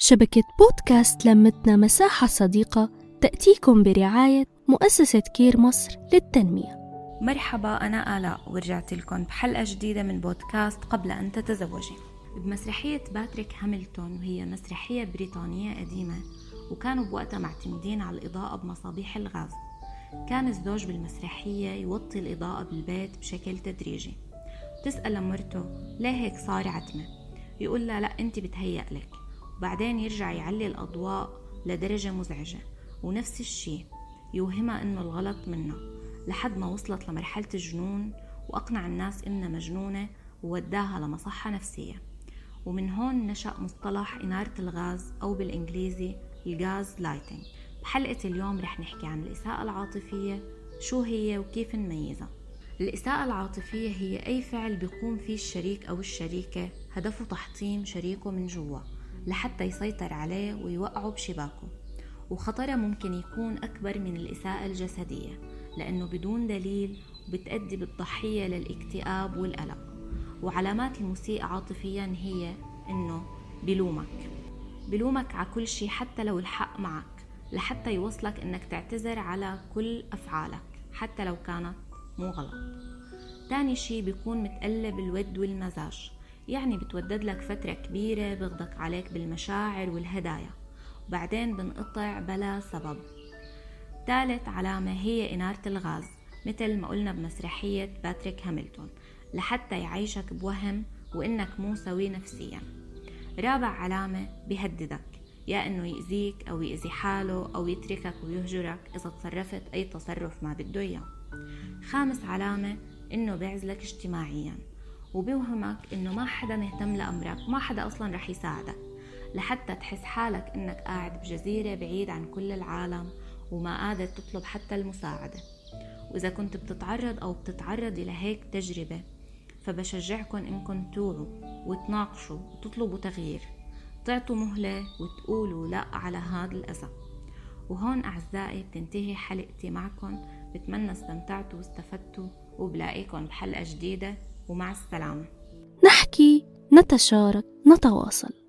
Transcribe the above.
شبكة بودكاست لمتنا مساحة صديقة تأتيكم برعاية مؤسسة كير مصر للتنمية. مرحبا أنا آلاء ورجعت لكم بحلقة جديدة من بودكاست قبل أن تتزوجي. بمسرحية باتريك هاملتون وهي مسرحية بريطانية قديمة وكانوا بوقتها معتمدين على الإضاءة بمصابيح الغاز. كان الزوج بالمسرحية يوطي الإضاءة بالبيت بشكل تدريجي. تسأل مرته ليه هيك صار عتمة يقول لها لا انت بتهيأ لك. وبعدين يرجع يعلي الأضواء لدرجة مزعجة. ونفس الشي يوهمها إنه الغلط منها لحد ما وصلت لمرحلة الجنون وأقنع الناس إنها مجنونة ووداها لمصحة نفسية. ومن هون نشأ مصطلح إنارة الغاز أو بالإنجليزي الغاز لايتنج بحلقة اليوم رح نحكي عن الإساءة العاطفية شو هي وكيف نميزها. الإساءة العاطفية هي أي فعل بيقوم فيه الشريك أو الشريكة هدفه تحطيم شريكه من جوا. لحتى يسيطر عليه ويوقعه بشباكه. وخطرها ممكن يكون أكبر من الإساءة الجسدية لأنه بدون دليل بتأدي بالضحية للاكتئاب والقلق وعلامات المسيء عاطفيا هي إنه بلومك. بلومك على كل شيء حتى لو الحق معك لحتى يوصلك إنك تعتذر على كل أفعالك حتى لو كانت مو غلط. تاني شي بيكون متقلب الود والمزاج. يعني بتودد لك فترة كبيرة بغضك عليك بالمشاعر والهدايا. وبعدين بنقطع بلا سبب. ثالث علامة هي إنارة الغاز مثل ما قلنا بمسرحية باتريك هاملتون لحتى يعيشك بوهم وإنك مو سوي نفسيا. رابع علامة بيهددك يا إنه يأذيك أو يأذي حاله أو يتركك ويهجرك إذا تصرفت أي تصرف ما بده إياه. خامس علامة إنه بيعزلك اجتماعيا وبيوهمك إنه ما حدا مهتم لأمرك ما حدا أصلا رح يساعدك لحتى تحس حالك إنك قاعد بجزيرة بعيد عن كل العالم وما قادر تطلب حتى المساعدة. وإذا كنت بتتعرض أو بتتعرضي لهيك تجربة فبشجعكم إنكم توعوا وتناقشوا وتطلبوا تغيير. تعطوا مهلة وتقولوا لأ على هذا الأذى وهون أعزائي بتنتهي حلقتي معكم بتمنى استمتعتوا واستفدتوا وبلاقيكم بحلقة جديدة ومع السلامة. نحكي نتشارك نتواصل.